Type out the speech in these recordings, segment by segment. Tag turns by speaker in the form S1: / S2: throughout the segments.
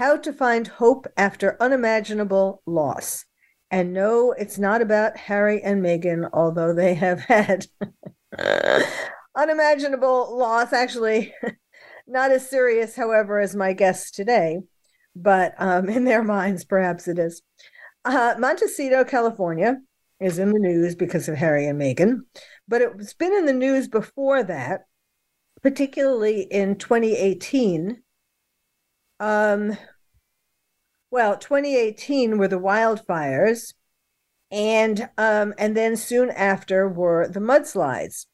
S1: how to Find Hope After Unimaginable Loss. And no, it's not about Harry and Meghan, although they have had unimaginable loss. Actually, not as serious, however, as my guests today, but um, in their minds, perhaps it is. Uh, Montecito, California, is in the news because of Harry and Meghan, but it's been in the news before that, particularly in 2018 um, well, 2018 were the wildfires, and um, and then soon after were the mudslides.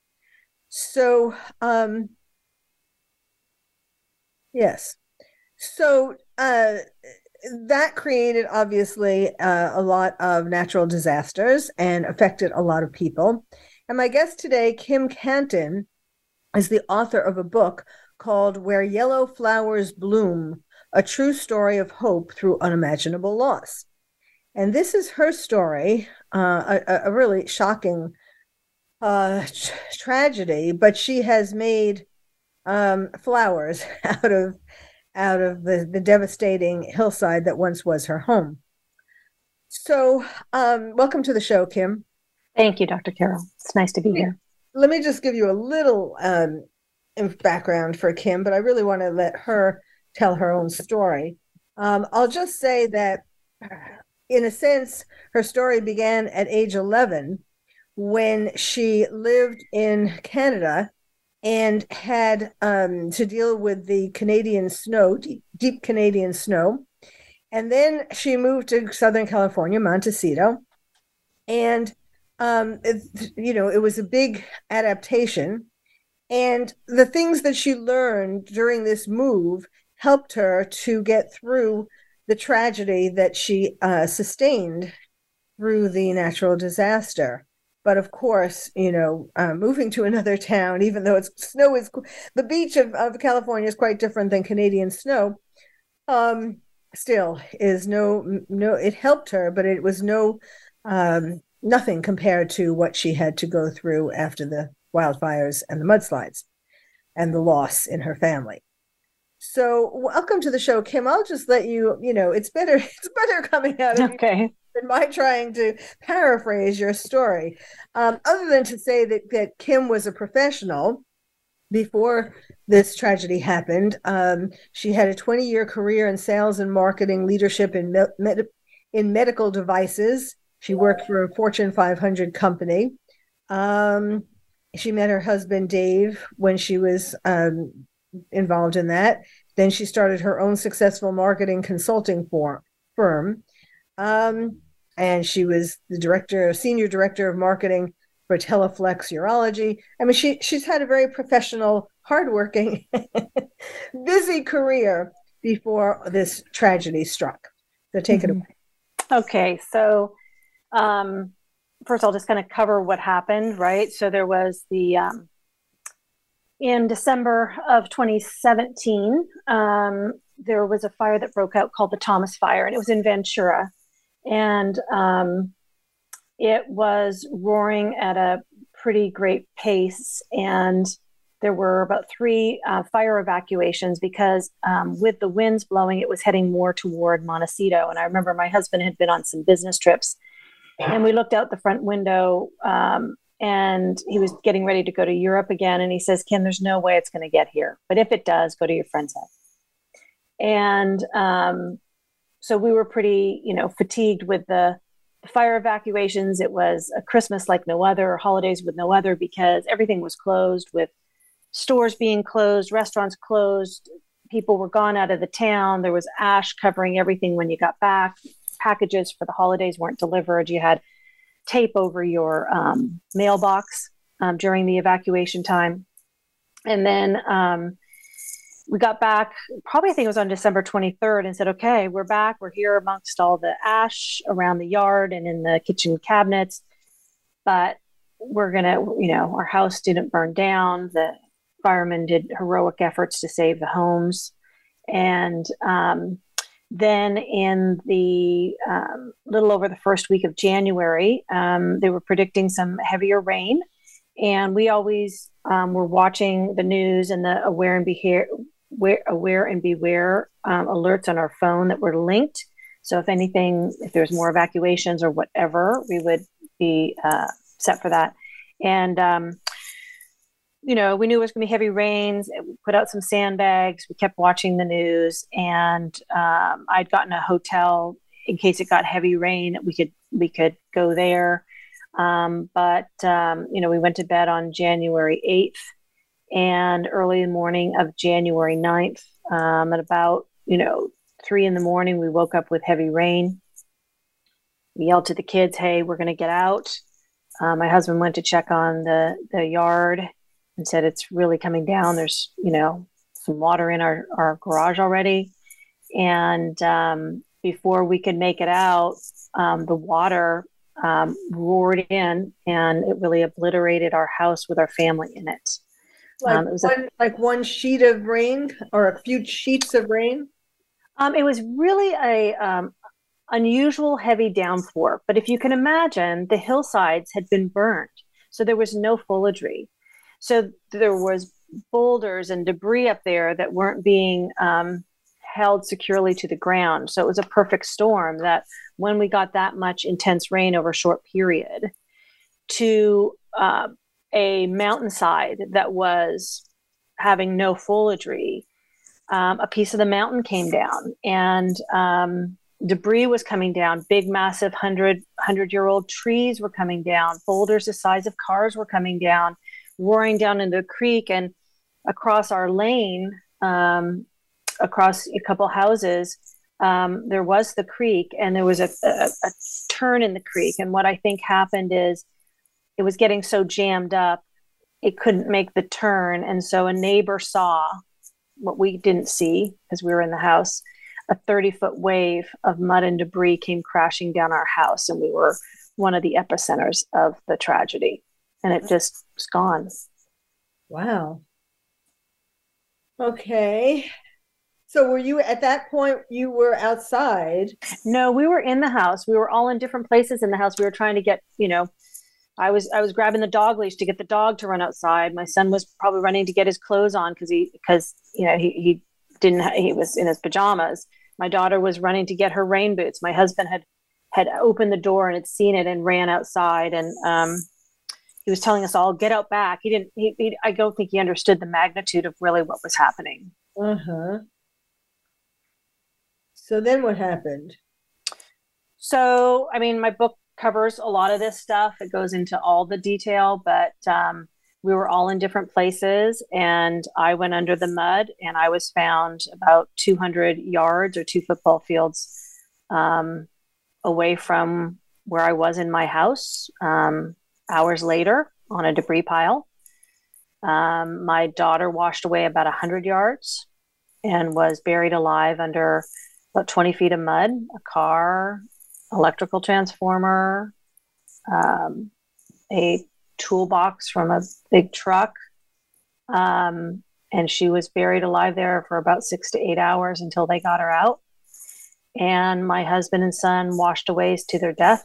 S1: So, um, yes, so uh, that created obviously uh, a lot of natural disasters and affected a lot of people. And my guest today, Kim Cantin, is the author of a book called Where Yellow Flowers Bloom a true story of hope through unimaginable loss. And this is her story, uh, a, a, really shocking uh, t- tragedy, but she has made um, flowers out of out of the, the devastating hillside that once was her home. So, um, welcome to the show, Kim.
S2: Thank you, Dr. Carol. It's nice to be here.
S1: Let me just give you a little um, background for Kim, but I really want to let her tell her own story. Um, I'll just say that, in a sense, her story began at age 11 when she lived in Canada and had um, to deal with the Canadian snow, deep, deep Canadian snow. And then she moved to Southern California, Montecito. And, um, it, you know, it was a big adaptation. And the things that she learned during this move helped her to get through the tragedy that she uh, sustained through the natural disaster. But of course, you know, uh, moving to another town, even though it's snow is the beach of, of California is quite different than Canadian snow. Um, still is no no. It helped her, but it was no um, nothing compared to what she had to go through after the wildfires and the mudslides and the loss in her family. So, welcome to the show, Kim. I'll just let you, you know, it's better, it's better coming out of
S2: okay.
S1: than my trying to paraphrase your story. Um, other than to say that, that Kim was a professional before this tragedy happened. Um, she had a 20 year career in sales and marketing leadership in, med- in medical devices. She worked for a Fortune 500 company. Um, she met her husband, Dave, when she was um, involved in that. Then she started her own successful marketing consulting for, firm. Um, and she was the director, senior director of marketing for Teleflex Urology. I mean, she she's had a very professional, hardworking, busy career before this tragedy struck. So take mm-hmm. it
S2: away. Okay, so um, first I'll just kind of cover what happened, right? So there was the um, in December of 2017, um, there was a fire that broke out called the Thomas Fire, and it was in Ventura. And um, it was roaring at a pretty great pace. And there were about three uh, fire evacuations because um, with the winds blowing, it was heading more toward Montecito. And I remember my husband had been on some business trips. And we looked out the front window um, and he was getting ready to go to Europe again. And he says, Kim, there's no way it's going to get here. But if it does, go to your friend's house. And um, so we were pretty, you know, fatigued with the fire evacuations. It was a Christmas like no other, holidays with no other, because everything was closed with stores being closed, restaurants closed. People were gone out of the town. There was ash covering everything when you got back. Packages for the holidays weren't delivered. You had tape over your um, mailbox um, during the evacuation time. And then um, we got back probably i think it was on december 23rd and said okay we're back. We're here amongst all the ash around the yard and in the kitchen cabinets but we're gonna you know our house didn't burn down. The firemen did heroic efforts to save the homes. And um, then in the um, little over the first week of january um, they were predicting some heavier rain and we always um, were watching the news and the aware and beware, aware and beware um, alerts on our phone that were linked. So if anything, if there's more evacuations or whatever, we would be uh, set for that. And um, you know, we knew it was going to be heavy rains. We put out some sandbags. We kept watching the news, and um, I'd gotten a hotel in case it got heavy rain. We could we could go there. Um, but, um, you know, we went to bed on January 8th and early in the morning of January 9th. Um, at about, you know, three in the morning, we woke up with heavy rain. We yelled to the kids, hey, we're going to get out. Uh, my husband went to check on the, the yard and said it's really coming down. There's, you know, some water in our, our garage already. And um, before we could make it out, um, the water um, roared in and it really obliterated our house with our family in it.
S1: Like, um, it was one, a, like one sheet of rain or a few sheets of rain?
S2: Um, it was really a um, unusual heavy downpour. But if you can imagine, the hillsides had been burned. So there was no foliage. So there was boulders and debris up there that weren't being um, held securely to the ground. So it was a perfect storm that when we got that much intense rain over a short period to uh, a mountainside that was having no foliage, um, a piece of the mountain came down and um, debris was coming down. Big, massive 100, 100 year old trees were coming down. Boulders the size of cars were coming down, roaring down into the creek. And across our lane, um, across a couple houses, um, there was the creek and there was a, a, a turn in the creek. And what I think happened is it was getting so jammed up, it couldn't make the turn. And so a neighbor saw what we didn't see because we were in the house a 30 foot wave of mud and debris came crashing down our house. And we were one of the epicenters of the tragedy. And it just was gone.
S1: Wow. Okay. So were you at that point you were outside?
S2: No, we were in the house. We were all in different places in the house. We were trying to get, you know, I was I was grabbing the dog leash to get the dog to run outside. My son was probably running to get his clothes on because he because you know he he didn't he was in his pajamas. My daughter was running to get her rain boots. My husband had had opened the door and had seen it and ran outside and um, he was telling us all get out back. He didn't. He, he I don't think he understood the magnitude of really what was happening.
S1: Uh huh. So then what happened?
S2: So, I mean, my book covers a lot of this stuff. It goes into all the detail, but um, we were all in different places. And I went under the mud and I was found about 200 yards or two football fields um, away from where I was in my house um, hours later on a debris pile. Um, my daughter washed away about 100 yards and was buried alive under about 20 feet of mud, a car, electrical transformer, um, a toolbox from a big truck. Um, and she was buried alive there for about six to eight hours until they got her out. And my husband and son washed away to their death.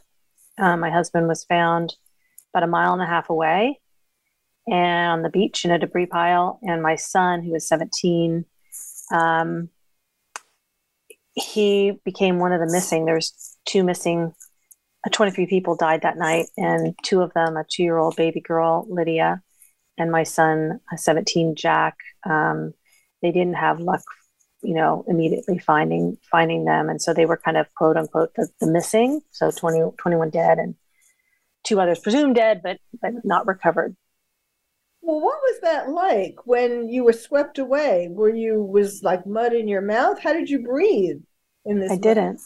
S2: Uh, my husband was found about a mile and a half away and on the beach in a debris pile. And my son, who was 17, um, he became one of the missing. There's two missing. Uh, 23 people died that night, and two of them, a two-year-old baby girl, Lydia, and my son, a 17, Jack. Um, they didn't have luck, you know, immediately finding finding them, and so they were kind of quote unquote the, the missing. So 20, 21 dead, and two others presumed dead, but but not recovered.
S1: Well, what was that like when you were swept away? Were you was like mud in your mouth? How did you breathe in this?
S2: I mud? didn't.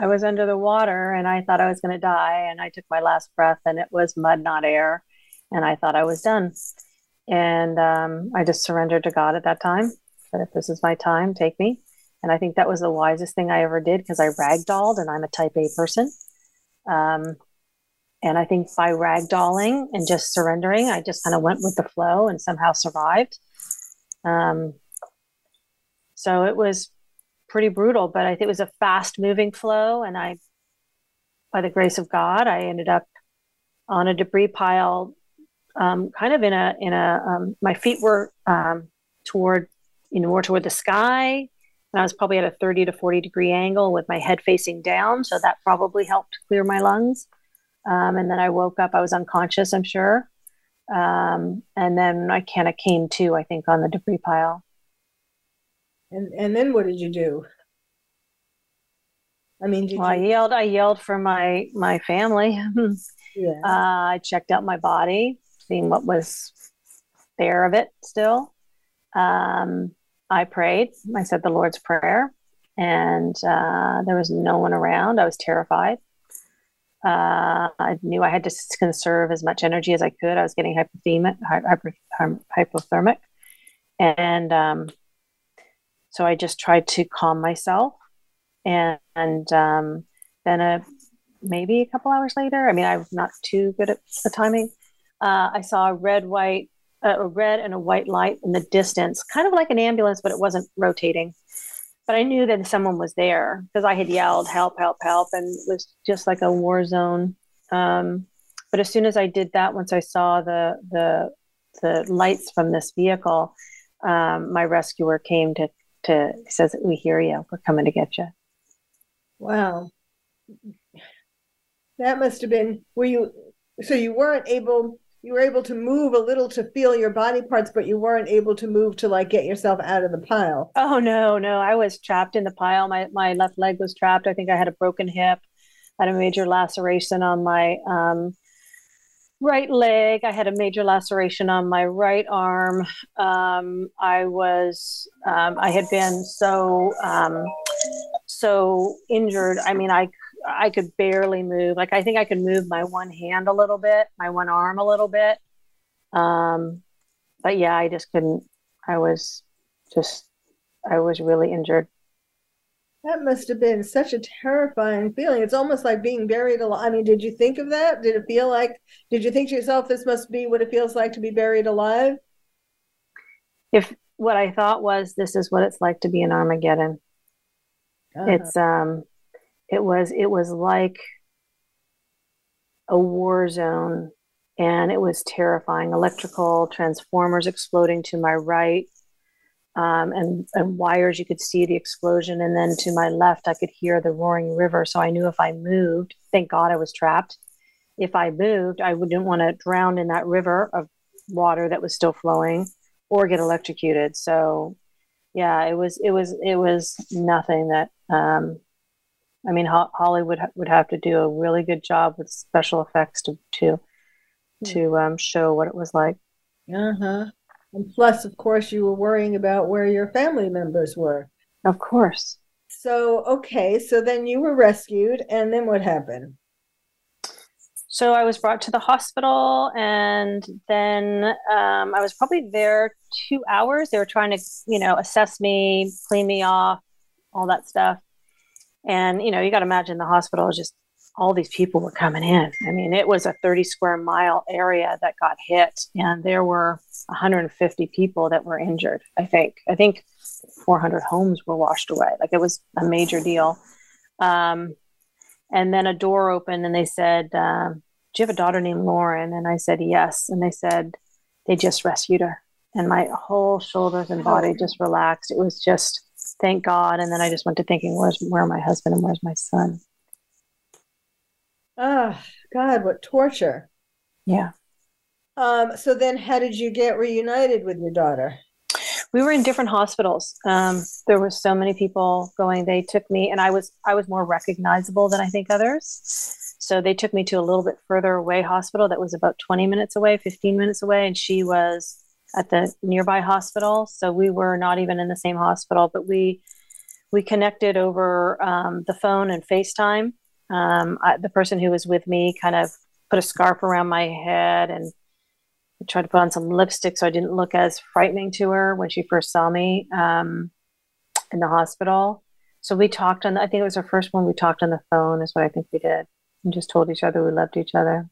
S2: I was under the water and I thought I was going to die. And I took my last breath and it was mud, not air. And I thought I was done. And um, I just surrendered to God at that time. But if this is my time, take me. And I think that was the wisest thing I ever did because I ragdolled and I'm a type A person. Um, and I think by ragdolling and just surrendering, I just kind of went with the flow and somehow survived. Um, so it was pretty brutal, but I think it was a fast moving flow. And I, by the grace of God, I ended up on a debris pile, um, kind of in a, in a, um, my feet were um, toward, you know, more toward the sky. And I was probably at a 30 to 40 degree angle with my head facing down. So that probably helped clear my lungs. Um, and then I woke up, I was unconscious, I'm sure. Um, and then I kind of came to, I think, on the debris pile.
S1: And and then what did you do? I mean, did
S2: well,
S1: you...
S2: I yelled. I yelled for my my family.
S1: yeah.
S2: Uh, I checked out my body, seeing what was there of it still. Um, I prayed. I said the Lord's Prayer, and uh, there was no one around. I was terrified. Uh, I knew I had to conserve as much energy as I could. I was getting hypothermic, hypothermic, and um, so I just tried to calm myself. And, and um, then a maybe a couple hours later, I mean, I'm not too good at the timing. Uh, I saw a red, white, uh, a red and a white light in the distance, kind of like an ambulance, but it wasn't rotating but I knew that someone was there because I had yelled help, help, help, and it was just like a war zone. Um, but as soon as I did that, once I saw the the the lights from this vehicle, um, my rescuer came to to says, "We hear you. We're coming to get you."
S1: Wow, that must have been. Were you? So you weren't able you were able to move a little to feel your body parts, but you weren't able to move to like get yourself out of the pile.
S2: Oh no, no, I was trapped in the pile. My my left leg was trapped. I think I had a broken hip. I had a major laceration on my um, right leg. I had a major laceration on my right arm. Um, I was um, I had been so um, so injured. I mean, I I could barely move. Like I think I could move my one hand a little bit, my one arm a little bit. Um, but yeah, I just couldn't. I was just, I was really injured.
S1: That must have been such a terrifying feeling. It's almost like being buried alive. I mean, did you think of that? Did it feel like? Did you think to yourself, "This must be what it feels like to be buried alive"?
S2: If what I thought was, "This is what it's like to be in Armageddon." Uh-huh. It's um it was it was like a war zone and it was terrifying. Electrical transformers exploding to my right um, and, and wires you could see the explosion and then to my left i could hear the roaring river so i knew if i moved thank god i was trapped. If i moved i wouldn't want to drown in that river of water that was still flowing or get electrocuted. So yeah it was it was it was nothing that um, I mean, Ho- Hollywood ha- would have to do a really good job with special effects to to hmm. to um, show what it was like.
S1: Uh huh. And plus, of course, you were worrying about where your family members were.
S2: Of course.
S1: So okay, so then you were rescued, and then what happened?
S2: So I was brought to the hospital, and then um, I was probably there two hours. They were trying to, you know, assess me, clean me off, all that stuff. And, you know, you got to imagine the hospital just all these people were coming in. I mean, it was a 30 square mile area that got hit, and there were 150 people that were injured. I think. I think 400 homes were washed away. Like it was a major deal. Um, and then a door opened, and they said, uh, "Do you have a daughter named Lauren?" And I said, "Yes." And they said, "They just rescued her." And my whole shoulders and body just relaxed. It was just thank God. And then I just went to thinking, where's where my husband and where's my son?
S1: Oh God, what torture.
S2: Yeah.
S1: Um, so then how did you get reunited with your daughter?
S2: We were in different hospitals. Um, there were so many people going. They took me, and I was I was more recognizable than I think others. So they took me to a little bit further away hospital that was about 20 minutes away, 15 minutes away, and she was at the nearby hospital. So we were not even in the same hospital, but we we connected over um, the phone and FaceTime. Um, I, the person who was with me kind of put a scarf around my head and tried to put on some lipstick so I didn't look as frightening to her when she first saw me um, in the hospital. So we talked on, the, I think it was our first one we talked on the phone, is what I think we did, and just told each other we loved each other.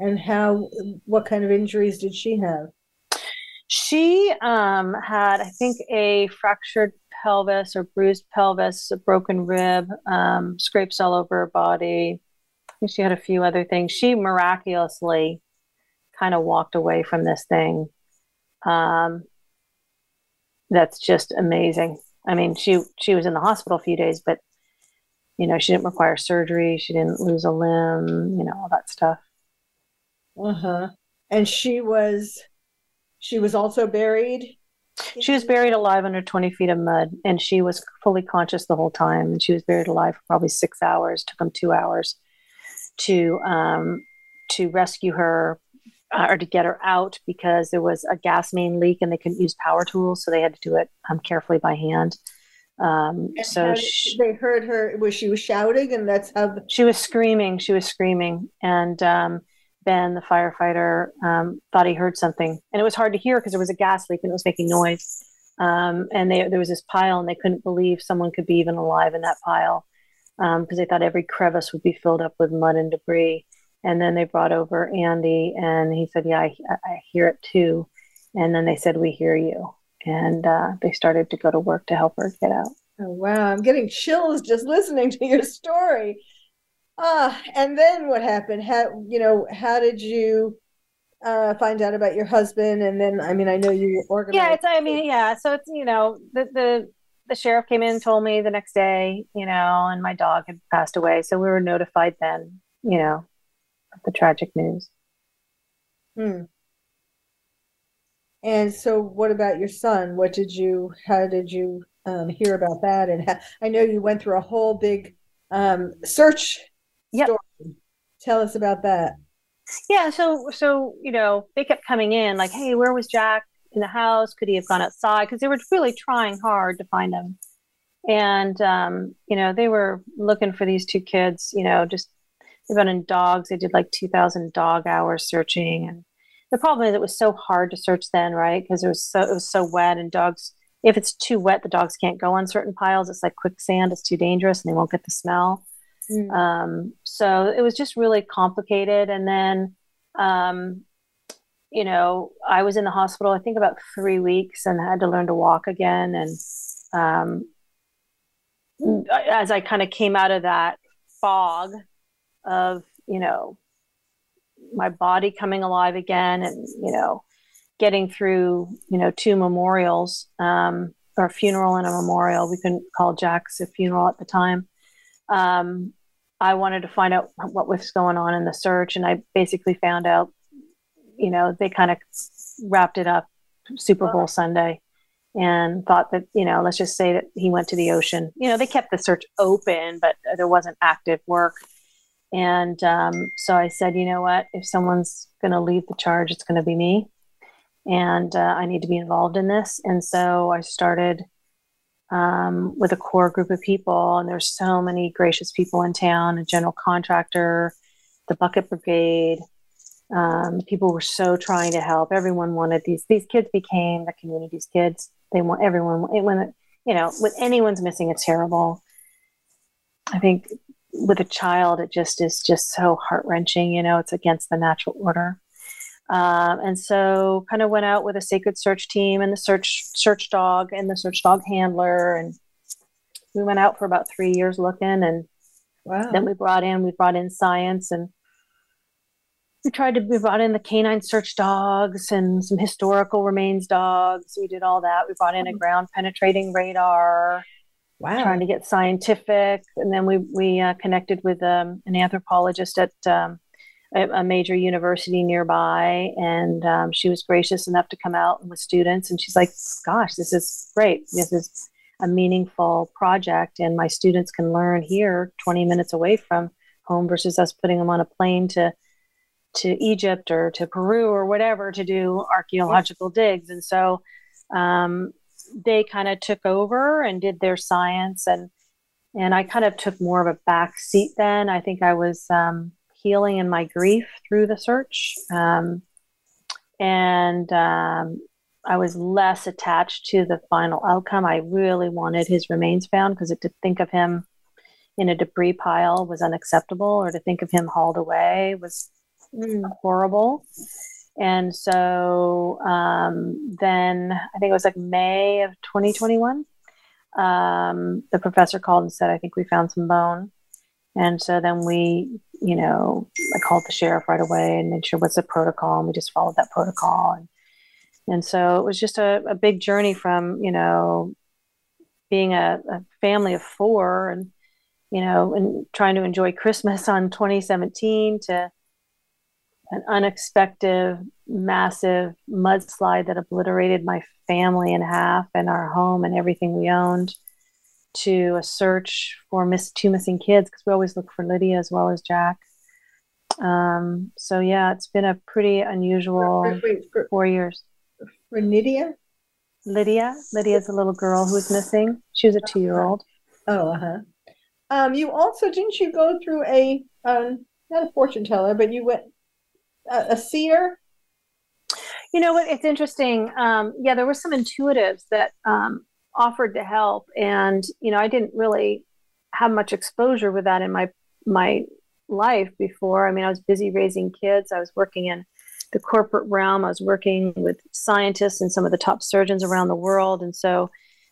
S1: And how, what kind of injuries did she have?
S2: She um, had, I think, a fractured pelvis or bruised pelvis, a broken rib, um, scrapes all over her body. I think she had a few other things. She miraculously kind of walked away from this thing. Um, that's just amazing. I mean, she she was in the hospital a few days, but you know, she didn't require surgery. She didn't lose a limb. You know, all that stuff.
S1: Uh huh. And she was, she was also buried.
S2: She was buried alive under 20 feet of mud, and she was fully conscious the whole time. And she was buried alive for probably six hours. Took them two hours to um, to rescue her uh, or to get her out because there was a gas main leak and they couldn't use power tools, so they had to do it um, carefully by hand. Um, so
S1: she, they heard her. Was she was shouting, and that's how the-
S2: she was screaming. She was screaming, and um, Ben, the firefighter, um, thought he heard something, and it was hard to hear because there was a gas leak and it was making noise. Um, and they, there was this pile, and they couldn't believe someone could be even alive in that pile because um, they thought every crevice would be filled up with mud and debris. And then they brought over Andy, and he said, "Yeah, I, I hear it too." And then they said, "We hear you." And uh, they started to go to work to help her get out.
S1: Oh, wow, I'm getting chills just listening to your story. Ah, and then what happened? How you know? How did you uh, find out about your husband? And then, I mean, I know you organized.
S2: Yeah, it's. I mean, yeah. So it's you know the the the sheriff came in and told me the next day, you know, and my dog had passed away, so we were notified then, you know, the tragic news.
S1: Hmm. And so, what about your son? What did you? How did you um, hear about that? And how, I know you went through a whole big um, search.
S2: Yep.
S1: Story. Tell us about that.
S2: Yeah. So, so you know, they kept coming in like, "Hey, where was Jack in the house? Could he have gone outside?" Because they were really trying hard to find him. And um, you know, they were looking for these two kids. You know, just they in dogs. They did like 2,000 dog hours searching. And the problem is it was so hard to search then, right? Because it was so it was so wet, and dogs. If it's too wet, the dogs can't go on certain piles. It's like quicksand. It's too dangerous, and they won't get the smell. Mm. Um, so it was just really complicated. And then, um, you know, I was in the hospital. I think about three weeks, and had to learn to walk again. And um, as I kind of came out of that fog of you know my body coming alive again and you know getting through you know two memorials um, or a funeral and a memorial we couldn't call jack's a funeral at the time um, i wanted to find out what was going on in the search and i basically found out you know they kind of wrapped it up super bowl sunday and thought that you know let's just say that he went to the ocean you know they kept the search open but there wasn't active work and um, so I said, you know what? If someone's going to lead the charge, it's going to be me. And uh, I need to be involved in this. And so I started um, with a core group of people. And there's so many gracious people in town a general contractor, the bucket brigade. Um, people were so trying to help. Everyone wanted these. These kids became the community's kids. They want everyone. When you know, when anyone's missing, it's terrible. I think with a child, it just is just so heart wrenching. You know, it's against the natural order. Um, and so, kind of went out with a sacred search team and the search search dog and the search dog handler, and we went out for about three years looking. And wow. then we brought in we brought in science and we tried to we brought in the canine search dogs and some historical remains dogs. We did all that. We brought in a mm-hmm. ground penetrating radar wow. trying to get scientific. And then we we uh, connected with um, an anthropologist at um, a, major university nearby, and um, she was gracious enough to come out with students. And she's like, "Gosh, this is great. This is a meaningful project, and my students can learn here, 20 minutes away from home, versus us putting them on a plane to." to Egypt or to Peru or whatever to do archaeological digs. And so um, they kind of took over and did their science and and I kind of took more of a back seat then. I think I was um, healing in my grief through the search. Um, and um, I was less attached to the final outcome. I really wanted his remains found because to think of him in a debris pile was unacceptable, or to think of him hauled away was mm, horrible. And so um, then I think it was like May of 2021. Um, the professor called and said, I think we found some bone. And so then we, you know, I called the sheriff right away and made sure what's the protocol. And we just followed that protocol. And, and so it was just a, a big journey from, you know, being a, a family of four and, you know, and trying to enjoy Christmas on 2017 to an unexpected, massive mudslide that obliterated my family in half and our home and everything we owned to a search for miss two missing kids because we always look for Lydia as well as Jack. Um, so yeah, it's been a pretty unusual wait, wait, for, four years.
S1: For Lydia?
S2: Lydia. Lydia's a little girl who's missing. She was a two year old.
S1: Oh, uh-huh. Um, you also didn't you go through a um, not a fortune teller, but you went a, a seer?
S2: You know what? It's interesting. Um, yeah, there were some intuitives that um, offered to help, and you know, I didn't really have much exposure with that in my my life before. I mean, I was busy raising kids. I was working in the corporate realm. I was working with scientists and some of the top surgeons around the world, and so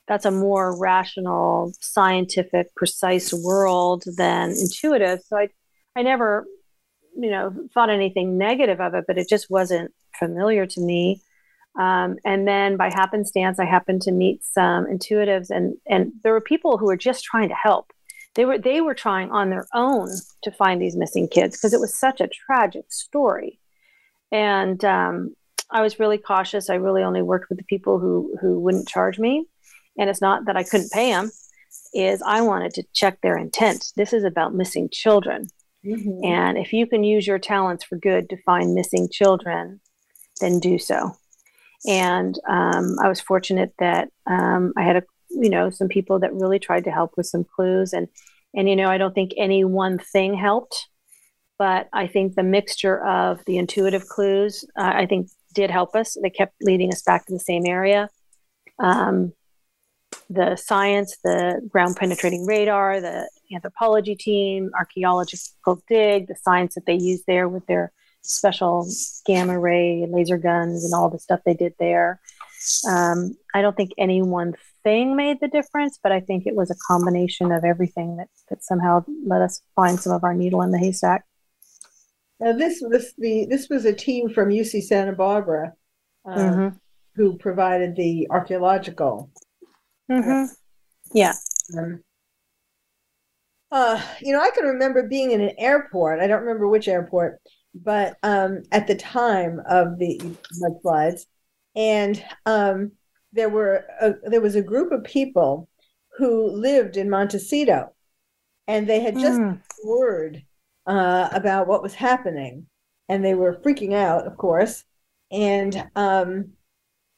S2: that's a more rational, scientific, precise world than intuitive. So I, I never you know thought anything negative of it but it just wasn't familiar to me um, and then by happenstance i happened to meet some intuitives and and there were people who were just trying to help. They were they were trying on their own to find these missing kids because it was such a tragic story. And um, i was really cautious. I really only worked with the people who who wouldn't charge me. And it's not that i couldn't pay them is i wanted to check their intent. This is about missing children. Mm-hmm. And if you can use your talents for good to find missing children, then do so. And um, I was fortunate that um, I had a, you know, some people that really tried to help with some clues. And and you know, I don't think any one thing helped, but I think the mixture of the intuitive clues, uh, I think, did help us. They kept leading us back to the same area. Um, the science, the ground penetrating radar, the anthropology team, archaeological dig, the science that they use there with their special gamma ray laser guns and all the stuff they did there. Um, I don't think any one thing made the difference, but I think it was a combination of everything that, that somehow let us find some of our needle in the haystack.
S1: Now this was the this was a team from UC Santa Barbara uh, mm-hmm. who provided the archaeological
S2: Mm-hmm. Yeah. Um,
S1: uh, you know, I can remember being in an airport. I don't remember which airport, but um, at the time of the mudslides, and um, there were a, there was a group of people who lived in Montecito, and they had just mm. word uh, about what was happening, and they were freaking out, of course, and um,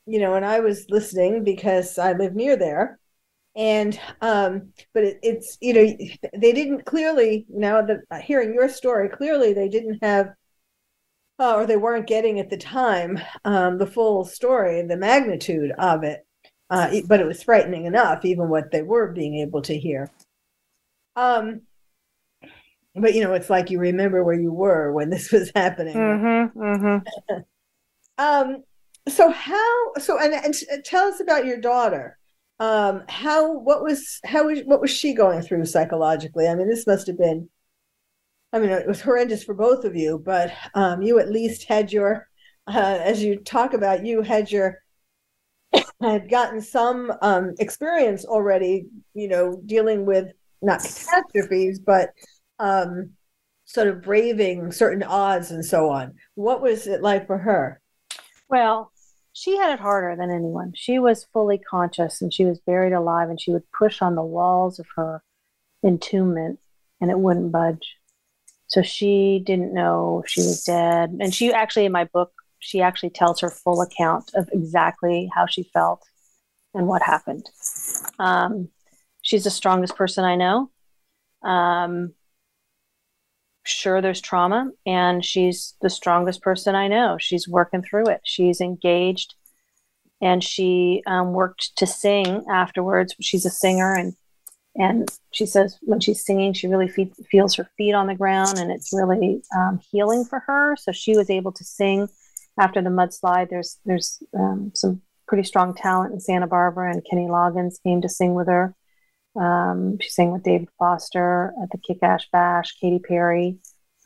S1: you know, and I was listening because I live near there. And um, but it, it's you know they didn't clearly now that uh, hearing your story clearly they didn't have uh, or they weren't getting at the time um, the full story the magnitude of it. Uh, but it was frightening enough even what they were being able to hear. Um, but you know it's like you remember where you were when this was happening.
S2: Mm-hmm, mm-hmm.
S1: um, so how so and, and tell us about your daughter. Um how what was how was what was she going through psychologically? I mean this must have been i mean it was horrendous for both of you but um you at least had your uh, as you talk about you had your had gotten some um experience already you know dealing with not catastrophes but um sort of braving certain odds and so on what was it like for her
S2: well she had it harder than anyone. She was fully conscious and she was buried alive, and she would push on the walls of her entombment and it wouldn't budge. So she didn't know she was dead. And she actually, in my book, she actually tells her full account of exactly how she felt and what happened. Um, she's the strongest person I know. Um, sure there's trauma and she's the strongest person I know. She's working through it. She's engaged and she um, worked to sing afterwards. She's a singer and and she says when she's singing, she really fe- feels her feet on the ground and it's really um, healing for her. So she was able to sing after the mudslide. There's there's um, some pretty strong talent in Santa Barbara, and Kenny Loggins came to sing with her. Um, she sang with David Foster at the Kick Ass Bash, Katy Perry,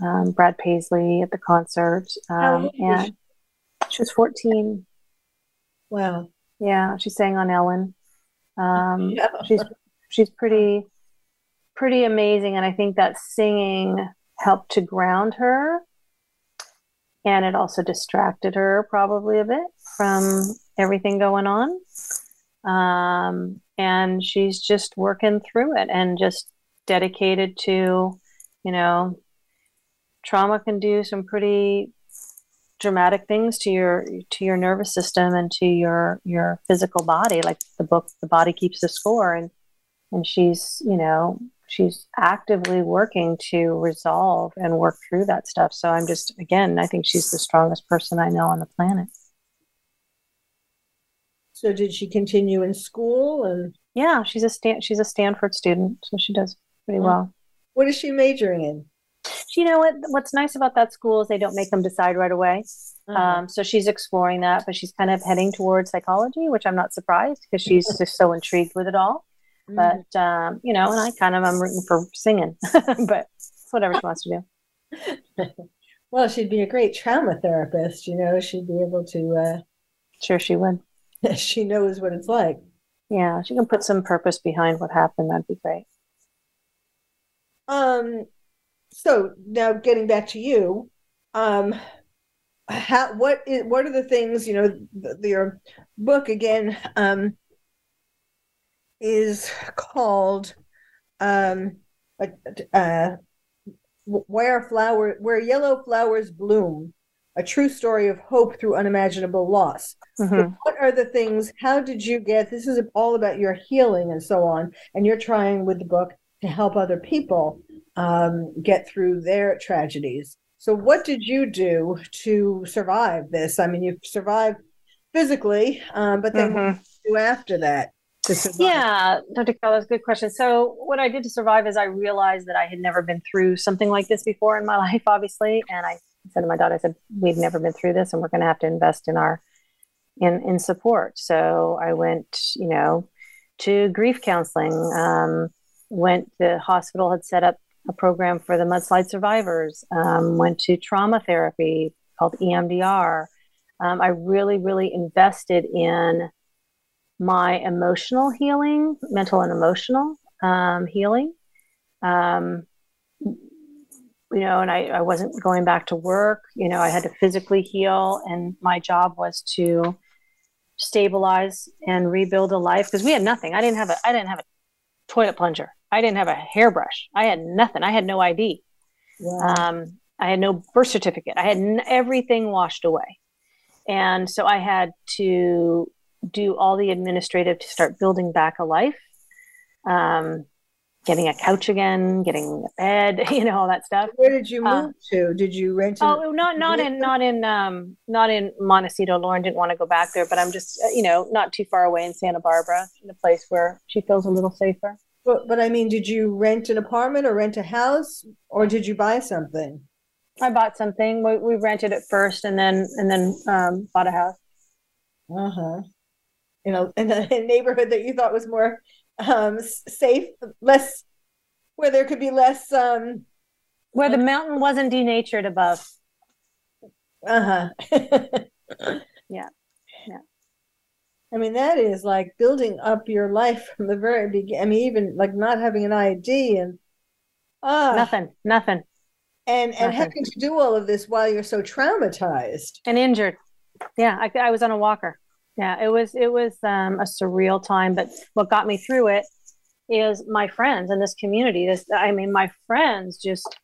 S2: um, Brad Paisley at the concert, um, and she? she was 14.
S1: Wow.
S2: Yeah, she sang on Ellen. Um, yeah. She's she's pretty pretty amazing, and I think that singing helped to ground her, and it also distracted her probably a bit from everything going on. Um, and she's just working through it and just dedicated to, you know, trauma can do some pretty dramatic things to your to your nervous system and to your your physical body like the book the body keeps the score and and she's you know she's actively working to resolve and work through that stuff. So i'm just again i think she's the strongest person i know on the planet.
S1: So did she continue in school and
S2: yeah she's a Stan- she's a stanford student so she does pretty well.
S1: What is she majoring in?
S2: You know what what's nice about that school is they don't make them decide right away. Uh-huh. um, so she's exploring that but she's kind of heading towards psychology which i'm not surprised because she's just so intrigued with it all. mm-hmm. But um, you know and i kind of i'm rooting for singing but whatever she wants to
S1: do. Well she'd be a great trauma therapist you know she'd be able to uh...
S2: sure she would.
S1: she knows what it's like.
S2: Yeah she can put some purpose behind what happened that'd be great.
S1: Um so now getting back to you um how what is what are the things you know the, your book again um is called um uh where flower where yellow flowers bloom a true story of hope through unimaginable loss mm-hmm. so what are the things how did you get this is all about your healing and so on and you're trying with the book to help other people um, get through their tragedies. So, what did you do to survive this? I mean, you survived physically, um, but then mm-hmm. what did you do after that?
S2: Yeah, Dr. Carol, that's a good question. So, what I did to survive is I realized that I had never been through something like this before in my life, obviously. And I said to my daughter, I said, We've never been through this, and we're going to have to invest in our in in support. So I went, you know, to grief counseling. Um, went the hospital had set up a program for the mudslide survivors, um, went to trauma therapy called EMDR. Um, I really, really invested in my emotional healing, mental and emotional um, healing. Um, you know, and I, I wasn't going back to work. You know, I had to physically heal, and my job was to stabilize and rebuild a life because we had nothing. I didn't have a I didn't have a toilet plunger. I didn't have a hairbrush. I had nothing. I had no ID. Um, I had no birth certificate. I had n- everything washed away. And so I had to do all the administrative to start building back a life. Um, getting a couch again, getting a bed, you know, all that stuff.
S1: Where did you uh, move uh, to? Did you rent?
S2: Oh, not not in not in um not in Montecito. Lauren didn't want to go back there, but I'm just uh, you know not too far away in Santa Barbara, in a place where she feels a little safer.
S1: But but I mean, did you rent an apartment or rent a house, or did you buy something?
S2: I bought something. We, we rented it first, and then and then um, bought a house.
S1: Uh huh. You know, in a, neighborhood that you thought was more um, safe, less where there could be less um,
S2: where the mountain wasn't denatured above.
S1: Uh
S2: huh. yeah. Yeah.
S1: I mean, that is like building up your life from the very beginning. I mean, even like not having an ID and
S2: uh, nothing, nothing.
S1: And and having to do all of this while you're so traumatized
S2: and injured. Yeah, I, I was on a walker. Yeah, it was it was um, a surreal time. But what got me through it is my friends and this community. This, I mean, my friends just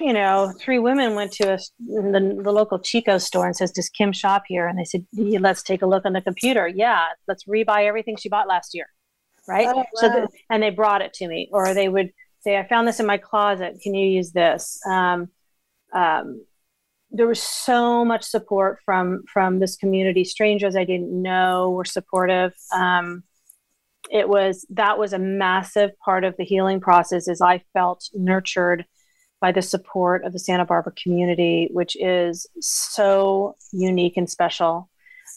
S2: you know, three women went to a, the, the local Chico store and says, "Does Kim shop here?" And they said, yeah, "Let's take a look on the computer. Yeah, let's rebuy everything she bought last year." Right. Oh, wow. So, the, and they brought it to me, or they would say, I found this in my closet. Can you use this? Um, um, there was so much support from from this community. Strangers I didn't know were supportive. Um, it was that was a massive part of the healing process. As I felt nurtured by the support of the Santa Barbara community, which is so unique and special.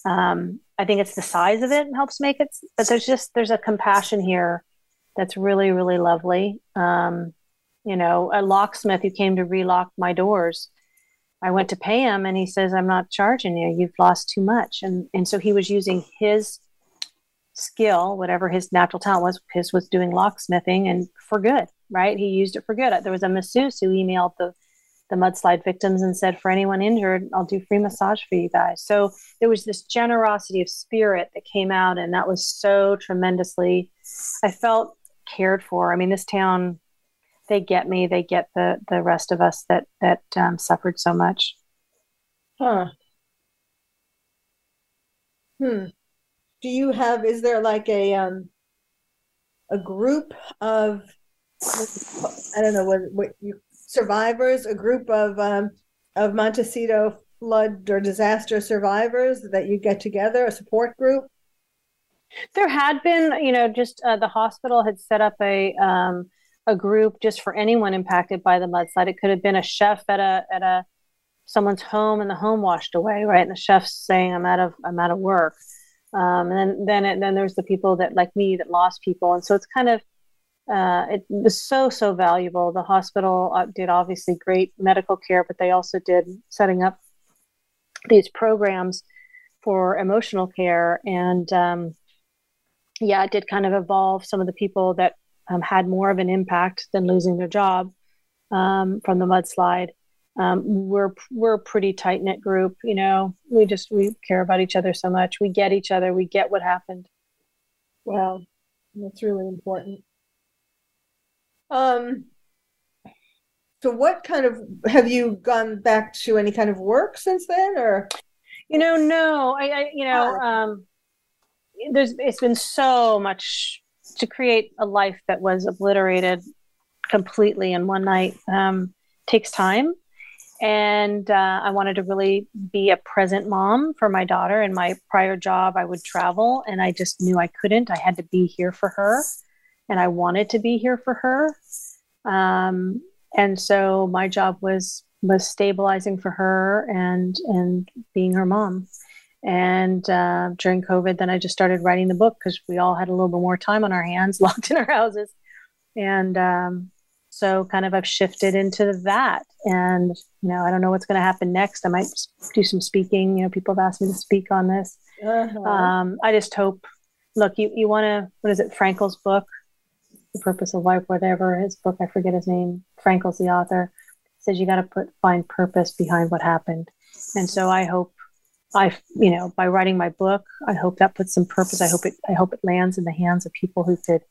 S2: Um, I think it's the size of it helps make it, but there's just there's a compassion here that's really really lovely. Um, you know, a locksmith who came to relock my doors. I went to pay him, and he says, "I'm not charging you. You've lost too much." And and so he was using his skill, whatever his natural talent was. His was doing locksmithing, and for good, right? He used it for good. There was a masseuse who emailed the the mudslide victims and said, for anyone injured, I'll do free massage for you guys. So there was this generosity of spirit that came out, and that was so tremendously, I felt cared for. I mean, this town, they get me, they get the the rest of us that that um, suffered so much.
S1: Huh. Hmm. Do you have? Is there like a um a group of I don't know what what you survivors, a group of um, of Montecito flood or disaster survivors that you get together, a support group?
S2: There had been, you know, just uh, the hospital had set up a um, a group just for anyone impacted by the mudslide. It could have been a chef at a at a someone's home and the home washed away, right? And the chef's saying, "I'm out of I'm out of work." Um, and then then it, then there's the people that like me that lost people, and so it's kind of uh, it was so so valuable. The hospital uh, did obviously great medical care, but they also did setting up these programs for emotional care, and um, yeah, it did kind of evolve. Some of the people that um, had more of an impact than losing their job um, from the mudslide. Um, we're we're a pretty tight knit group. You know, we just we care about each other so much. We get each other. We get what happened.
S1: Wow, that's really important. Um, so what kind of have you gone back to any kind of work since then or
S2: you know no i, I you know um there's it's been so much to create a life that was obliterated completely in one night um takes time and uh, i wanted to really be a present mom for my daughter in my prior job i would travel and i just knew i couldn't i had to be here for her and I wanted to be here for her. Um, and so my job was was stabilizing for her and and being her mom. And uh, during COVID, then I just started writing the book because we all had a little bit more time on our hands, locked in our houses, and um, so kind of I've shifted into that. And you know, I don't know what's going to happen next. I might do some speaking. You know, people have asked me to speak on this. Uh-huh. Um, I just hope. Look, you you want to what is it? Frankl's book the Purpose of Life, whatever his book, I forget his name, Frankl's the author, says you got to put find purpose behind what happened. And so I hope I, you know, by writing my book, I hope that puts some purpose. I hope it, I hope it lands in the hands of people who could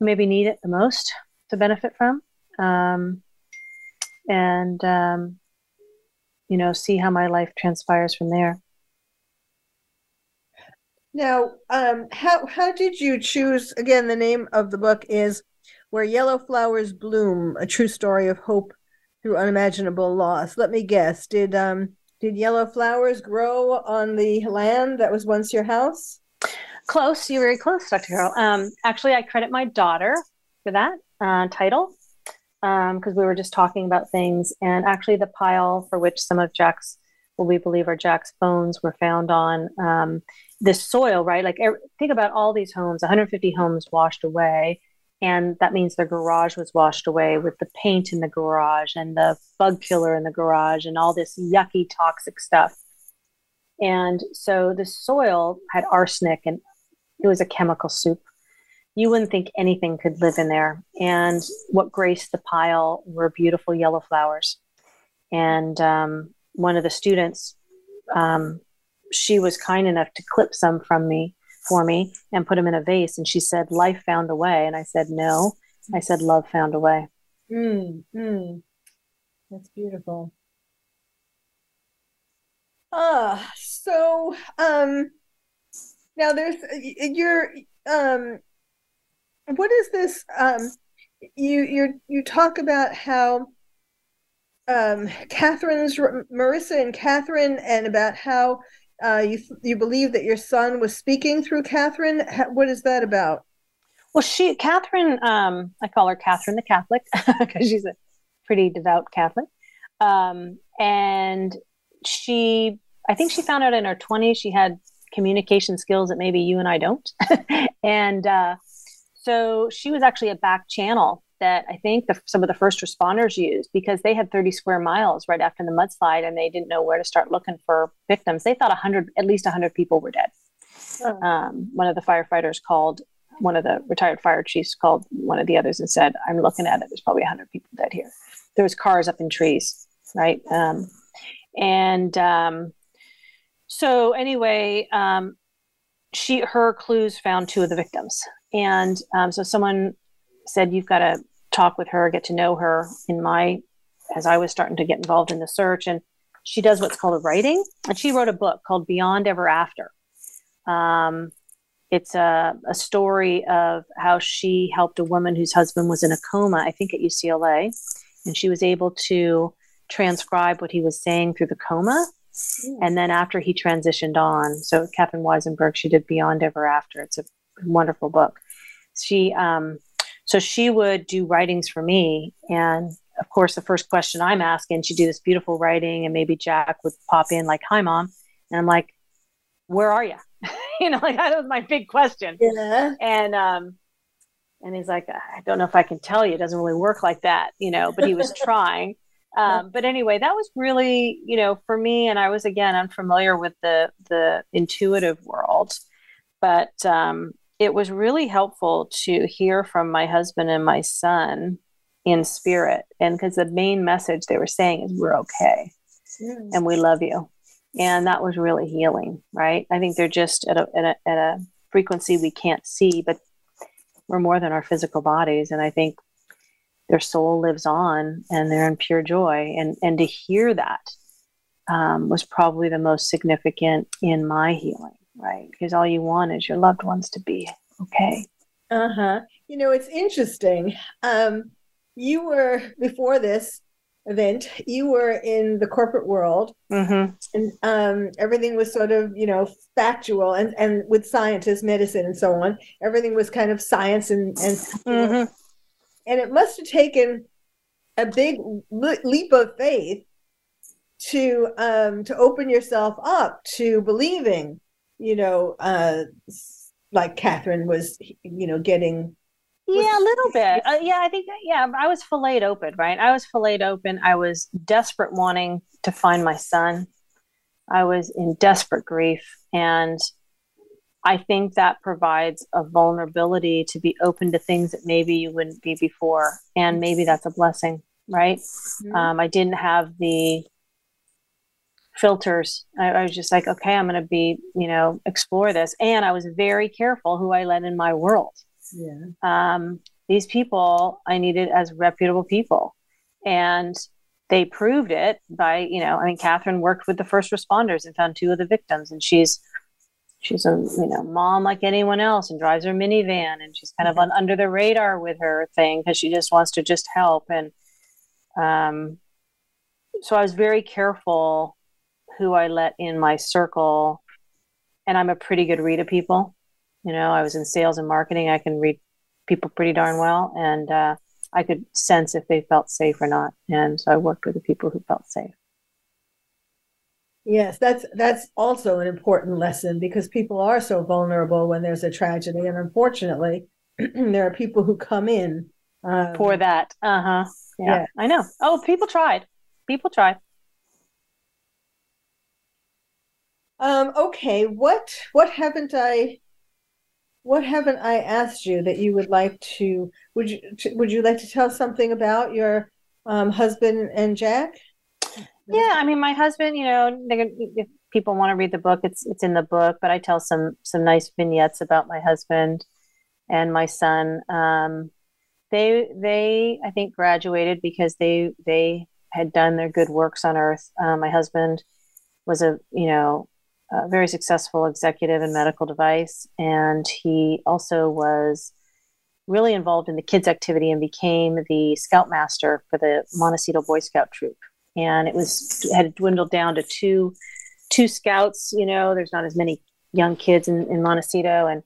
S2: maybe need it the most to benefit from. Um, and, um, you know, see how my life transpires from there.
S1: Now, um, how how did you choose? Again, the name of the book is "Where Yellow Flowers Bloom: A True Story of Hope Through Unimaginable Loss." Let me guess. Did um did yellow flowers grow on the land that was once your house?
S2: Close. You're very close, Dr. Carol. Um, actually, I credit my daughter for that uh, title because um, we were just talking about things, and actually, the pile for which some of Jack's, what we believe are Jack's bones, were found on. Um, this soil, right? Like think about all these homes, 150 homes washed away. And that means their garage was washed away with the paint in the garage and the bug killer in the garage and all this yucky, toxic stuff. And so the soil had arsenic and it was a chemical soup. You wouldn't think anything could live in there. And what graced the pile were beautiful yellow flowers. And um, one of the students um, she was kind enough to clip some from me for me and put them in a vase. And she said, Life found a way. And I said, No. I said, Love found a way.
S1: Mm, mm. That's beautiful. Ah, so um now there's you're um what is this um you you you talk about how um, Catherine's Marissa and Catherine, and about how uh, you you believe that your son was speaking through Catherine. What is that about?
S2: Well, she Catherine, um, I call her Catherine the Catholic because she's a pretty devout Catholic, um, and she I think she found out in her 20s she had communication skills that maybe you and I don't, and uh, so she was actually a back channel that I think the, some of the first responders used because they had 30 square miles right after the mudslide and they didn't know where to start looking for victims. They thought 100, at least 100 people were dead. Oh. Um, one of the firefighters called, one of the retired fire chiefs called one of the others and said, I'm looking at it. There's probably 100 people dead here. There was cars up in trees, right? Um, and um, so anyway, um, she her clues found two of the victims, and um, so someone said you've got to talk with her, get to know her. In my, as I was starting to get involved in the search, and she does what's called a writing, and she wrote a book called Beyond Ever After. Um, it's a, a story of how she helped a woman whose husband was in a coma, I think at UCLA, and she was able to transcribe what he was saying through the coma. Mm. And then after he transitioned on, so Catherine Weisenberg, she did Beyond Ever After. It's a wonderful book. She um, so she would do writings for me. And of course, the first question I'm asking, she'd do this beautiful writing, and maybe Jack would pop in, like, Hi, mom. And I'm like, Where are you? you know, like that was my big question.
S1: Yeah.
S2: And, um, and he's like, I don't know if I can tell you. It doesn't really work like that, you know, but he was trying. Um, but anyway, that was really, you know, for me, and I was again unfamiliar with the the intuitive world, but um, it was really helpful to hear from my husband and my son in spirit. And because the main message they were saying is, we're okay yes. and we love you. And that was really healing, right? I think they're just at a, at a, at a frequency we can't see, but we're more than our physical bodies. And I think their soul lives on and they're in pure joy. And, and to hear that um, was probably the most significant in my healing right? Because all you want is your loved ones to be okay.
S1: Uh huh. You know, it's interesting. Um, you were before this event, you were in the corporate world,
S2: mm-hmm.
S1: and um, everything was sort of, you know, factual, and and with scientists, medicine, and so on, everything was kind of science and and
S2: mm-hmm.
S1: and it must have taken a big leap of faith to um to open yourself up to believing you know, uh, like Catherine was, you know, getting.
S2: Yeah, a little bit. Uh, yeah, I think, yeah, I was filleted open, right? I was filleted open. I was desperate wanting to find my son. I was in desperate grief. And I think that provides a vulnerability to be open to things that maybe you wouldn't be before. And maybe that's a blessing, right? Mm-hmm. Um, I didn't have the filters. I, I was just like, okay, I'm going to be, you know, explore this. And I was very careful who I let in my world.
S1: Yeah.
S2: Um, these people I needed as reputable people. And they proved it by, you know, I mean, Catherine worked with the first responders and found two of the victims. And she's, she's a, you know, mom like anyone else and drives her minivan. And she's kind of on under the radar with her thing because she just wants to just help. And, um, so I was very careful who I let in my circle. And I'm a pretty good read of people. You know, I was in sales and marketing. I can read people pretty darn well. And uh, I could sense if they felt safe or not. And so I worked with the people who felt safe.
S1: Yes, that's that's also an important lesson because people are so vulnerable when there's a tragedy, and unfortunately, there are people who come in
S2: um, for that. Uh huh. Yeah, yeah, I know. Oh, people tried. People tried.
S1: Um, okay, what what haven't I what haven't I asked you that you would like to would you would you like to tell something about your um, husband and Jack?
S2: Yeah, I mean, my husband. You know, if people want to read the book, it's it's in the book. But I tell some some nice vignettes about my husband and my son. Um, they they I think graduated because they they had done their good works on Earth. Uh, my husband was a you know a very successful executive in medical device, and he also was really involved in the kids activity and became the scoutmaster for the Montecito Boy Scout troop. And it was had dwindled down to two two scouts. You know, there's not as many young kids in, in Montecito, and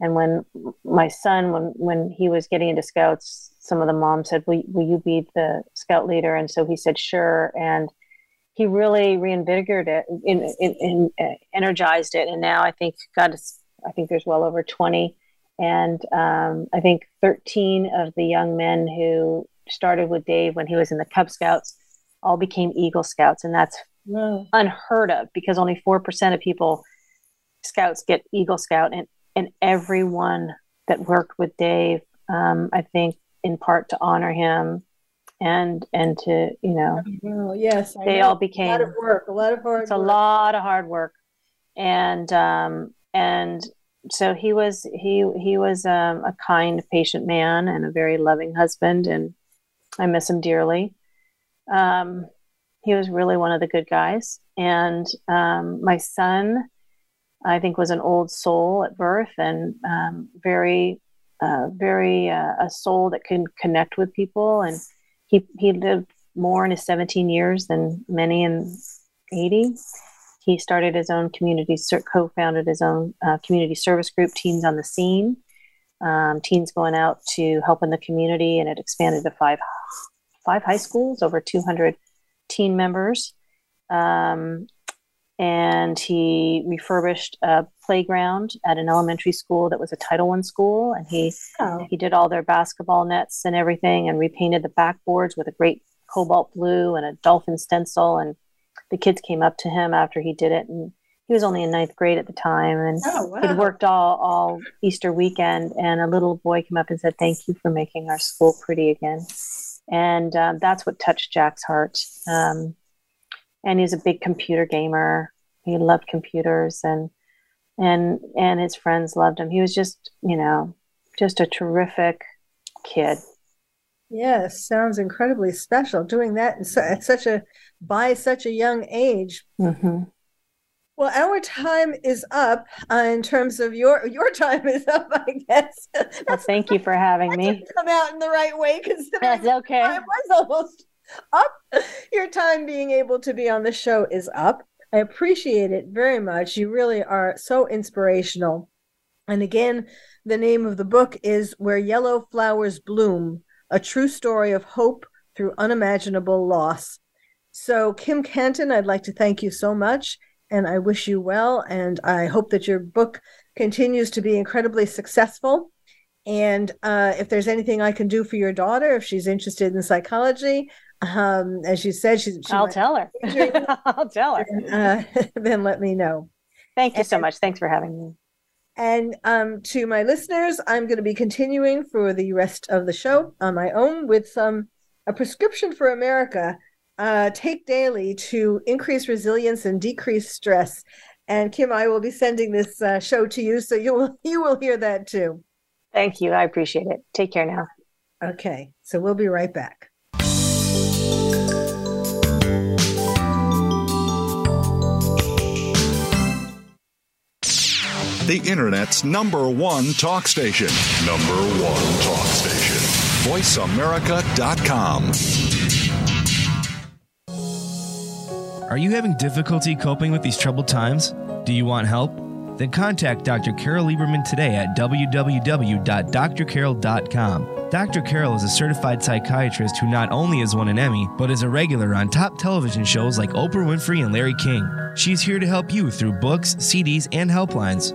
S2: and when my son, when when he was getting into scouts, some of the moms said, "Will, will you be the scout leader?" And so he said, "Sure." And he really reinvigorated it, in, in, in uh, energized it, and now I think God, I think there's well over twenty, and um, I think thirteen of the young men who started with Dave when he was in the Cub Scouts all became Eagle Scouts, and that's wow. unheard of because only four percent of people scouts get Eagle Scout, and and everyone that worked with Dave, um, I think, in part to honor him and and to you know
S1: yes
S2: I they know. all became a
S1: lot of work a lot of hard
S2: it's
S1: work.
S2: a lot of hard work and um and so he was he he was um, a kind patient man and a very loving husband and i miss him dearly um he was really one of the good guys and um my son I think was an old soul at birth and um, very, uh, very uh, a soul that can connect with people. And he he lived more in his 17 years than many in 80. He started his own community, co-founded his own uh, community service group, Teens on the Scene. Um, teens going out to help in the community, and it expanded to five five high schools, over 200 teen members. Um, and he refurbished a playground at an elementary school that was a Title One school, and he oh. he did all their basketball nets and everything, and repainted the backboards with a great cobalt blue and a dolphin stencil. And the kids came up to him after he did it, and he was only in ninth grade at the time, and oh, wow. he'd worked all all Easter weekend. And a little boy came up and said, "Thank you for making our school pretty again." And um, that's what touched Jack's heart. Um, and he's a big computer gamer. He loved computers and and and his friends loved him. He was just, you know, just a terrific kid.
S1: Yes, sounds incredibly special. Doing that at such a by such a young age.
S2: Mm-hmm.
S1: Well, our time is up uh, in terms of your your time is up, I guess.
S2: well, thank you for having me.
S1: Come out in the right way because
S2: that's okay.
S1: I was almost up. Your time being able to be on the show is up. I appreciate it very much. You really are so inspirational. And again, the name of the book is Where Yellow Flowers Bloom A True Story of Hope Through Unimaginable Loss. So, Kim Cantin, I'd like to thank you so much. And I wish you well. And I hope that your book continues to be incredibly successful. And uh, if there's anything I can do for your daughter, if she's interested in psychology, um, as you said, she's.
S2: She I'll tell her. I'll tell her.
S1: Uh, then let me know.
S2: Thank you and, so much. Thanks for having me.
S1: And um, to my listeners, I'm going to be continuing for the rest of the show on my own with some a prescription for America. Uh, take daily to increase resilience and decrease stress. And Kim, I will be sending this uh, show to you, so you will you will hear that too.
S2: Thank you. I appreciate it. Take care now.
S1: Okay, so we'll be right back.
S3: The Internet's number one talk station. Number one talk station. VoiceAmerica.com.
S4: Are you having difficulty coping with these troubled times? Do you want help? Then contact Dr. Carol Lieberman today at www.drcarol.com. Dr. Carol is a certified psychiatrist who not only has won an Emmy, but is a regular on top television shows like Oprah Winfrey and Larry King. She's here to help you through books, CDs, and helplines.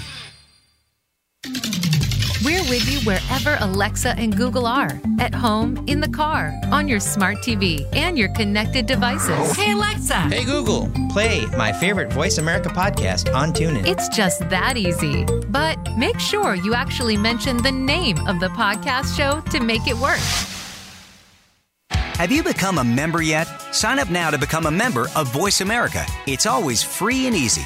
S5: We're with you wherever Alexa and Google are at home, in the car, on your smart TV, and your connected devices.
S6: Hey, Alexa.
S7: Hey, Google. Play my favorite Voice America podcast on TuneIn.
S5: It's just that easy. But make sure you actually mention the name of the podcast show to make it work.
S8: Have you become a member yet? Sign up now to become a member of Voice America. It's always free and easy.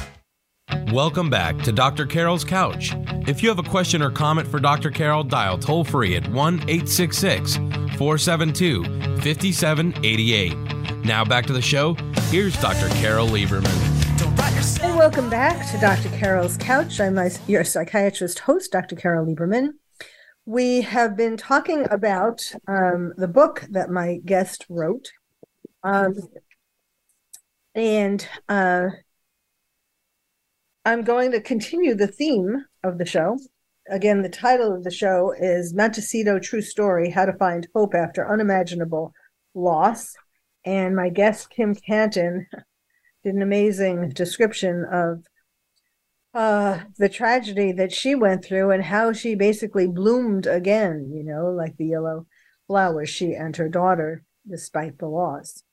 S9: Welcome back to Dr. Carol's Couch. If you have a question or comment for Dr. Carol, dial toll free at 1 866 472 5788. Now back to the show. Here's Dr. Carol Lieberman.
S1: And welcome back to Dr. Carol's Couch. I'm your psychiatrist host, Dr. Carol Lieberman. We have been talking about um, the book that my guest wrote. Um, and uh, I'm going to continue the theme of the show. Again, the title of the show is Montecito True Story How to Find Hope After Unimaginable Loss. And my guest, Kim Cantin, did an amazing description of uh, the tragedy that she went through and how she basically bloomed again, you know, like the yellow flowers, she and her daughter, despite the loss.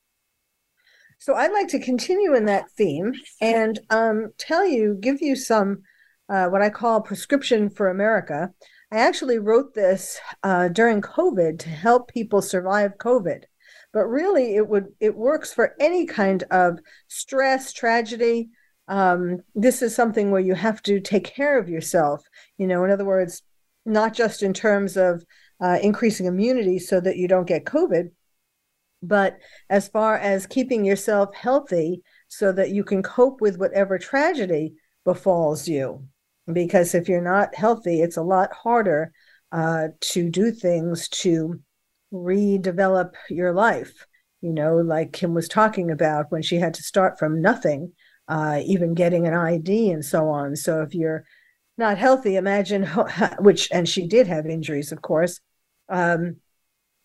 S1: So I'd like to continue in that theme and um, tell you, give you some uh, what I call prescription for America. I actually wrote this uh, during COVID to help people survive COVID, but really it would it works for any kind of stress, tragedy. Um, this is something where you have to take care of yourself. You know, in other words, not just in terms of uh, increasing immunity so that you don't get COVID, but as far as keeping yourself healthy so that you can cope with whatever tragedy befalls you, because if you're not healthy, it's a lot harder uh, to do things to redevelop your life. You know, like Kim was talking about when she had to start from nothing, uh, even getting an ID and so on. So if you're not healthy, imagine which, and she did have injuries, of course. Um,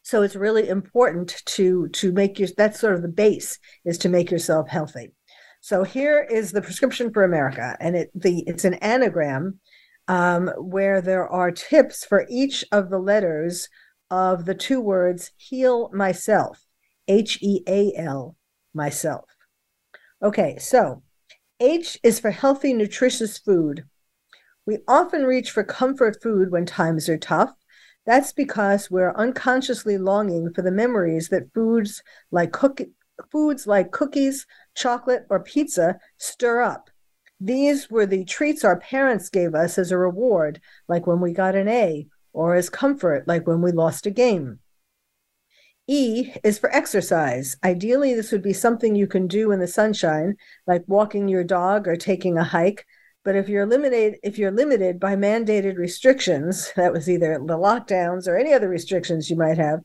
S1: so it's really important to to make your that's sort of the base is to make yourself healthy. So here is the prescription for america and it the it's an anagram um, where there are tips for each of the letters of the two words heal myself h-e-a-l myself. Okay so h is for healthy nutritious food. We often reach for comfort food when times are tough that's because we're unconsciously longing for the memories that foods like cook- foods like cookies, chocolate, or pizza stir up. These were the treats our parents gave us as a reward, like when we got an A, or as comfort, like when we lost a game. E is for exercise. Ideally, this would be something you can do in the sunshine, like walking your dog or taking a hike, but if you're limited, if you're limited by mandated restrictions, that was either the lockdowns or any other restrictions you might have,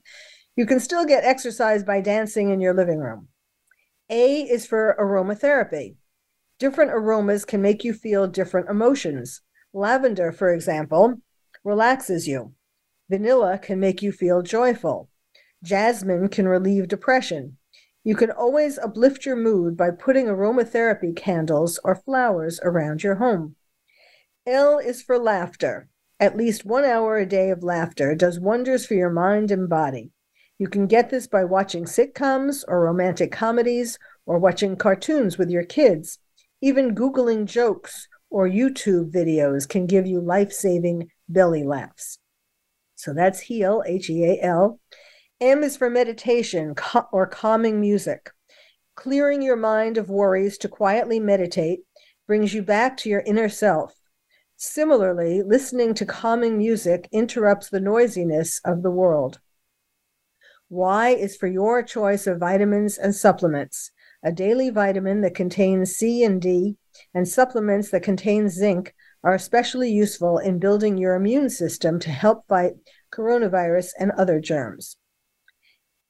S1: you can still get exercise by dancing in your living room. A is for aromatherapy. Different aromas can make you feel different emotions. Lavender, for example, relaxes you. Vanilla can make you feel joyful. Jasmine can relieve depression. You can always uplift your mood by putting aromatherapy candles or flowers around your home. L is for laughter. At least one hour a day of laughter does wonders for your mind and body. You can get this by watching sitcoms or romantic comedies or watching cartoons with your kids. Even Googling jokes or YouTube videos can give you life saving belly laughs. So that's HEAL, H E A L. M is for meditation or calming music. Clearing your mind of worries to quietly meditate brings you back to your inner self. Similarly, listening to calming music interrupts the noisiness of the world. Y is for your choice of vitamins and supplements. A daily vitamin that contains C and D and supplements that contain zinc are especially useful in building your immune system to help fight coronavirus and other germs.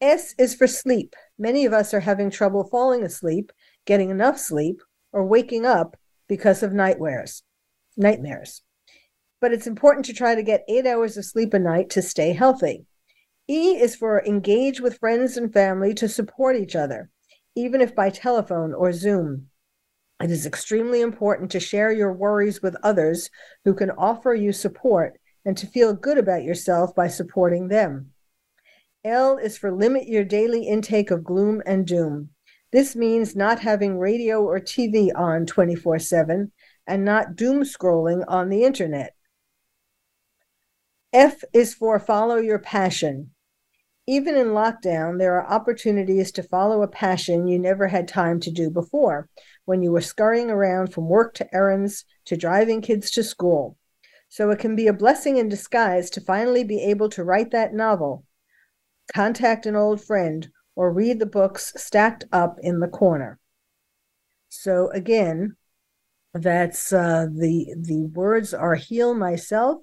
S1: S is for sleep. Many of us are having trouble falling asleep, getting enough sleep, or waking up because of nightmares. Nightmares. But it's important to try to get eight hours of sleep a night to stay healthy. E is for engage with friends and family to support each other, even if by telephone or Zoom. It is extremely important to share your worries with others who can offer you support and to feel good about yourself by supporting them. L is for limit your daily intake of gloom and doom. This means not having radio or TV on 24 7 and not doom scrolling on the internet. F is for follow your passion. Even in lockdown, there are opportunities to follow a passion you never had time to do before when you were scurrying around from work to errands to driving kids to school. So it can be a blessing in disguise to finally be able to write that novel, contact an old friend, or read the books stacked up in the corner. So again, that's uh, the the words are heal myself,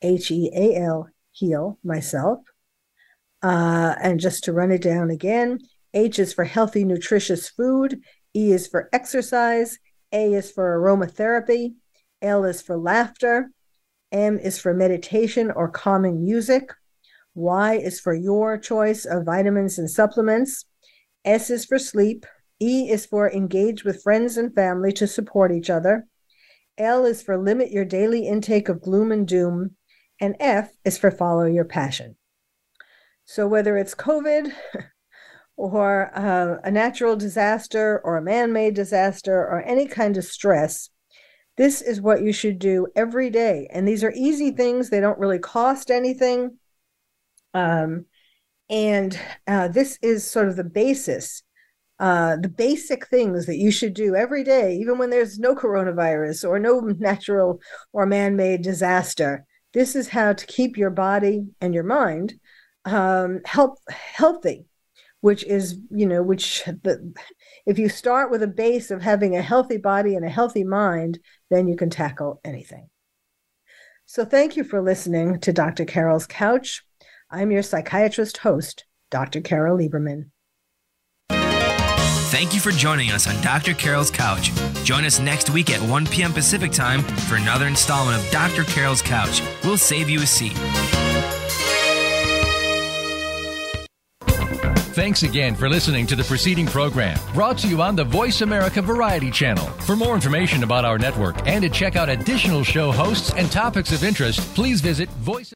S1: H E A L, heal myself. Uh, and just to run it down again, H is for healthy, nutritious food. E is for exercise. A is for aromatherapy. L is for laughter. M is for meditation or calming music. Y is for your choice of vitamins and supplements. S is for sleep. E is for engage with friends and family to support each other. L is for limit your daily intake of gloom and doom. And F is for follow your passion. So whether it's COVID or uh, a natural disaster or a man made disaster or any kind of stress, this is what you should do every day. And these are easy things, they don't really cost anything. Um, and uh, this is sort of the basis, uh, the basic things that you should do every day, even when there's no coronavirus or no natural or man made disaster. This is how to keep your body and your mind um, help, healthy which is you know which the if you start with a base of having a healthy body and a healthy mind then you can tackle anything so thank you for listening to dr carol's couch i'm your psychiatrist host dr carol lieberman
S4: Thank you for joining us on Dr. Carol's Couch. Join us next week at 1 p.m. Pacific Time for another installment of Dr. Carol's Couch. We'll save you a seat.
S6: Thanks again for listening to the preceding program brought to you on the Voice America Variety Channel. For more information about our network and to check out additional show hosts and topics of interest, please visit voice